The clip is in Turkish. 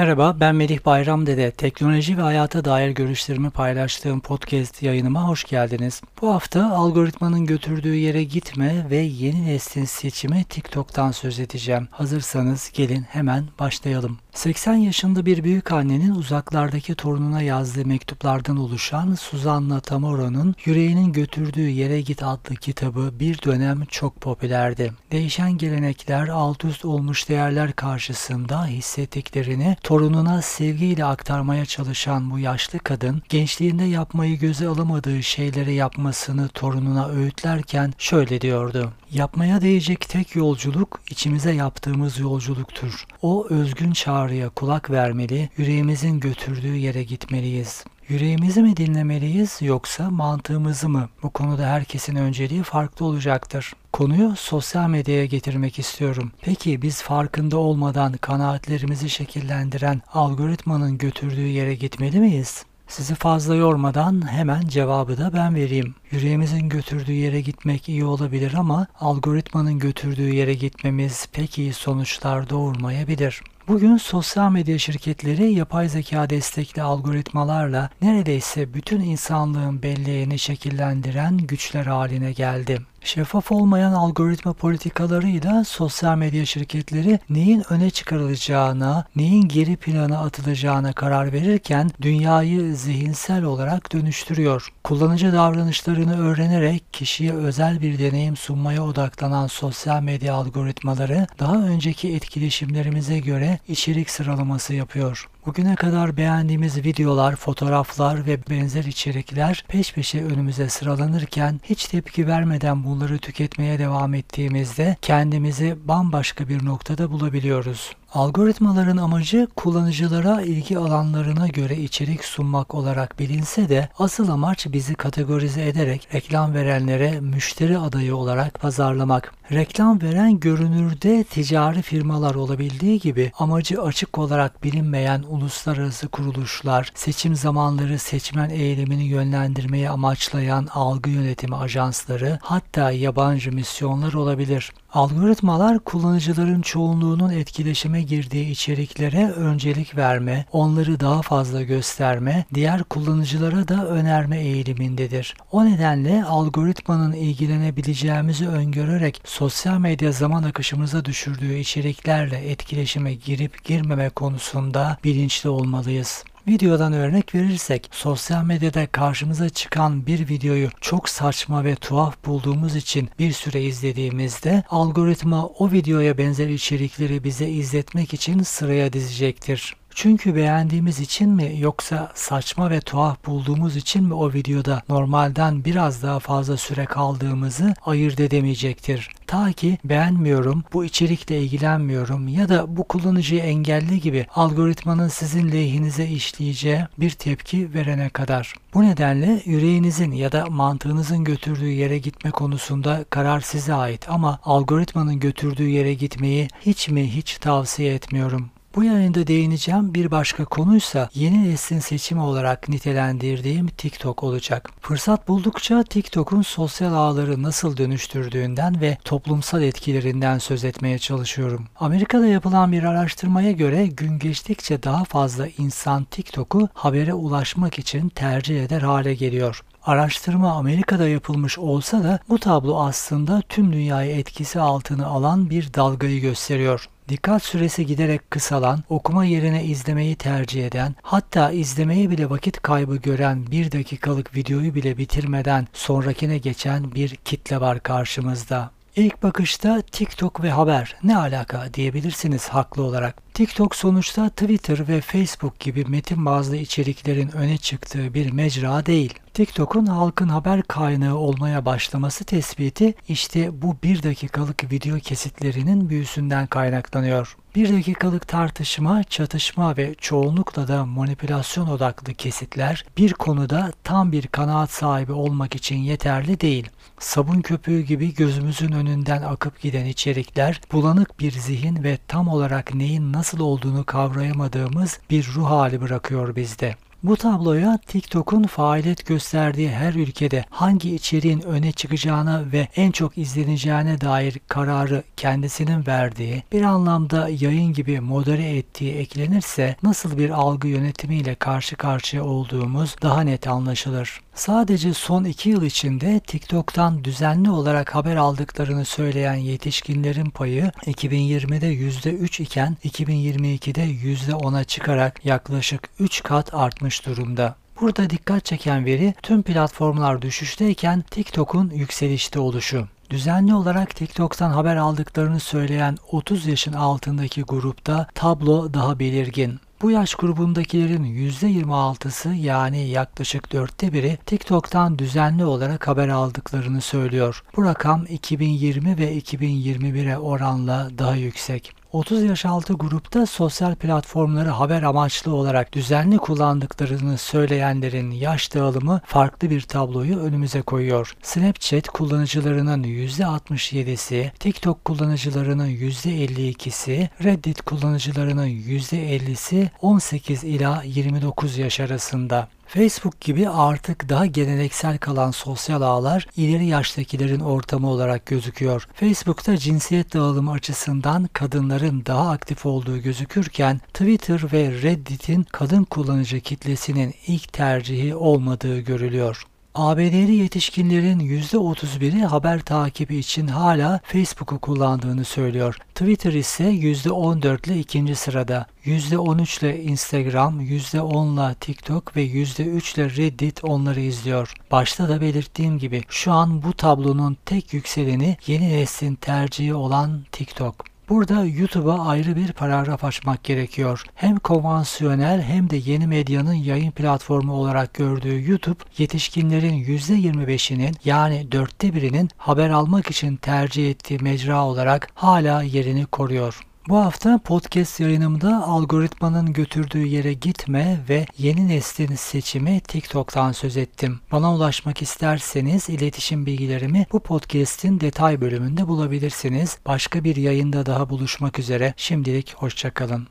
Merhaba, ben Melih Bayram Dede. Teknoloji ve hayata dair görüşlerimi paylaştığım podcast yayınıma hoş geldiniz. Bu hafta algoritmanın götürdüğü yere gitme ve yeni neslin seçimi TikTok'tan söz edeceğim. Hazırsanız gelin hemen başlayalım. 80 yaşında bir büyük annenin uzaklardaki torununa yazdığı mektuplardan oluşan Suzanna Tamoro'nun Yüreğinin Götürdüğü Yere Git adlı kitabı bir dönem çok popülerdi. Değişen gelenekler, alt üst olmuş değerler karşısında hissettiklerini torununa sevgiyle aktarmaya çalışan bu yaşlı kadın, gençliğinde yapmayı göze alamadığı şeyleri yapmasını torununa öğütlerken şöyle diyordu. Yapmaya değecek tek yolculuk içimize yaptığımız yolculuktur. O özgün çağrıya kulak vermeli, yüreğimizin götürdüğü yere gitmeliyiz. Yüreğimizi mi dinlemeliyiz yoksa mantığımızı mı? Bu konuda herkesin önceliği farklı olacaktır. Konuyu sosyal medyaya getirmek istiyorum. Peki biz farkında olmadan kanaatlerimizi şekillendiren algoritmanın götürdüğü yere gitmeli miyiz? Sizi fazla yormadan hemen cevabı da ben vereyim. Yüreğimizin götürdüğü yere gitmek iyi olabilir ama algoritmanın götürdüğü yere gitmemiz pek iyi sonuçlar doğurmayabilir. Bugün sosyal medya şirketleri yapay zeka destekli algoritmalarla neredeyse bütün insanlığın belleğini şekillendiren güçler haline geldi. Şeffaf olmayan algoritma politikalarıyla sosyal medya şirketleri neyin öne çıkarılacağına, neyin geri plana atılacağına karar verirken dünyayı zihinsel olarak dönüştürüyor. Kullanıcı davranışlarını öğrenerek kişiye özel bir deneyim sunmaya odaklanan sosyal medya algoritmaları daha önceki etkileşimlerimize göre içerik sıralaması yapıyor. Bugüne kadar beğendiğimiz videolar, fotoğraflar ve benzer içerikler peş peşe önümüze sıralanırken hiç tepki vermeden bunları tüketmeye devam ettiğimizde kendimizi bambaşka bir noktada bulabiliyoruz. Algoritmaların amacı kullanıcılara ilgi alanlarına göre içerik sunmak olarak bilinse de asıl amaç bizi kategorize ederek reklam verenlere müşteri adayı olarak pazarlamak. Reklam veren görünürde ticari firmalar olabildiği gibi amacı açık olarak bilinmeyen uluslararası kuruluşlar, seçim zamanları seçmen eylemini yönlendirmeyi amaçlayan algı yönetimi ajansları, hatta yabancı misyonlar olabilir. Algoritmalar kullanıcıların çoğunluğunun etkileşime girdiği içeriklere öncelik verme, onları daha fazla gösterme, diğer kullanıcılara da önerme eğilimindedir. O nedenle algoritmanın ilgilenebileceğimizi öngörerek sosyal medya zaman akışımıza düşürdüğü içeriklerle etkileşime girip girmeme konusunda bilinçli olmalıyız. Videodan örnek verirsek sosyal medyada karşımıza çıkan bir videoyu çok saçma ve tuhaf bulduğumuz için bir süre izlediğimizde algoritma o videoya benzer içerikleri bize izletmek için sıraya dizecektir. Çünkü beğendiğimiz için mi yoksa saçma ve tuhaf bulduğumuz için mi o videoda normalden biraz daha fazla süre kaldığımızı ayırt edemeyecektir. Ta ki beğenmiyorum, bu içerikle ilgilenmiyorum ya da bu kullanıcıyı engelli gibi algoritmanın sizin lehinize işleyeceği bir tepki verene kadar. Bu nedenle yüreğinizin ya da mantığınızın götürdüğü yere gitme konusunda karar size ait ama algoritmanın götürdüğü yere gitmeyi hiç mi hiç tavsiye etmiyorum. Bu yayında değineceğim bir başka konuysa yeni neslin seçimi olarak nitelendirdiğim TikTok olacak. Fırsat buldukça TikTok'un sosyal ağları nasıl dönüştürdüğünden ve toplumsal etkilerinden söz etmeye çalışıyorum. Amerika'da yapılan bir araştırmaya göre gün geçtikçe daha fazla insan TikTok'u habere ulaşmak için tercih eder hale geliyor. Araştırma Amerika'da yapılmış olsa da bu tablo aslında tüm dünyayı etkisi altına alan bir dalgayı gösteriyor. Dikkat süresi giderek kısalan, okuma yerine izlemeyi tercih eden, hatta izlemeye bile vakit kaybı gören bir dakikalık videoyu bile bitirmeden sonrakine geçen bir kitle var karşımızda. İlk bakışta TikTok ve haber ne alaka diyebilirsiniz haklı olarak. TikTok sonuçta Twitter ve Facebook gibi metin bazlı içeriklerin öne çıktığı bir mecra değil. TikTok'un halkın haber kaynağı olmaya başlaması tespiti işte bu bir dakikalık video kesitlerinin büyüsünden kaynaklanıyor. Bir dakikalık tartışma, çatışma ve çoğunlukla da manipülasyon odaklı kesitler bir konuda tam bir kanaat sahibi olmak için yeterli değil. Sabun köpüğü gibi gözümüzün önünden akıp giden içerikler bulanık bir zihin ve tam olarak neyin nasıl olduğunu kavrayamadığımız bir ruh hali bırakıyor bizde. Bu tabloya TikTok'un faaliyet gösterdiği her ülkede hangi içeriğin öne çıkacağına ve en çok izleneceğine dair kararı kendisinin verdiği, bir anlamda yayın gibi modere ettiği eklenirse nasıl bir algı yönetimiyle karşı karşıya olduğumuz daha net anlaşılır. Sadece son iki yıl içinde TikTok'tan düzenli olarak haber aldıklarını söyleyen yetişkinlerin payı 2020'de %3 iken 2022'de %10'a çıkarak yaklaşık 3 kat artmış durumda. Burada dikkat çeken veri tüm platformlar düşüşteyken TikTok'un yükselişte oluşu. Düzenli olarak TikTok'tan haber aldıklarını söyleyen 30 yaşın altındaki grupta tablo daha belirgin. Bu yaş grubundakilerin %26'sı yani yaklaşık dörtte biri TikTok'tan düzenli olarak haber aldıklarını söylüyor. Bu rakam 2020 ve 2021'e oranla daha yüksek. 30 yaş altı grupta sosyal platformları haber amaçlı olarak düzenli kullandıklarını söyleyenlerin yaş dağılımı farklı bir tabloyu önümüze koyuyor. Snapchat kullanıcılarının %67'si, TikTok kullanıcılarının %52'si, Reddit kullanıcılarının %50'si 18 ila 29 yaş arasında. Facebook gibi artık daha geleneksel kalan sosyal ağlar ileri yaştakilerin ortamı olarak gözüküyor. Facebook'ta cinsiyet dağılımı açısından kadınların daha aktif olduğu gözükürken Twitter ve Reddit'in kadın kullanıcı kitlesinin ilk tercihi olmadığı görülüyor. ABD'li yetişkinlerin %31'i haber takibi için hala Facebook'u kullandığını söylüyor. Twitter ise %14 ile ikinci sırada. %13 ile Instagram, %10 ile TikTok ve %3 ile Reddit onları izliyor. Başta da belirttiğim gibi şu an bu tablonun tek yükseleni yeni neslin tercihi olan TikTok. Burada YouTube'a ayrı bir paragraf açmak gerekiyor. Hem konvansiyonel hem de yeni medyanın yayın platformu olarak gördüğü YouTube, yetişkinlerin %25'inin yani dörtte birinin haber almak için tercih ettiği mecra olarak hala yerini koruyor. Bu hafta podcast yayınımda algoritmanın götürdüğü yere gitme ve yeni neslin seçimi TikTok'tan söz ettim. Bana ulaşmak isterseniz iletişim bilgilerimi bu podcast'in detay bölümünde bulabilirsiniz. Başka bir yayında daha buluşmak üzere. Şimdilik hoşçakalın.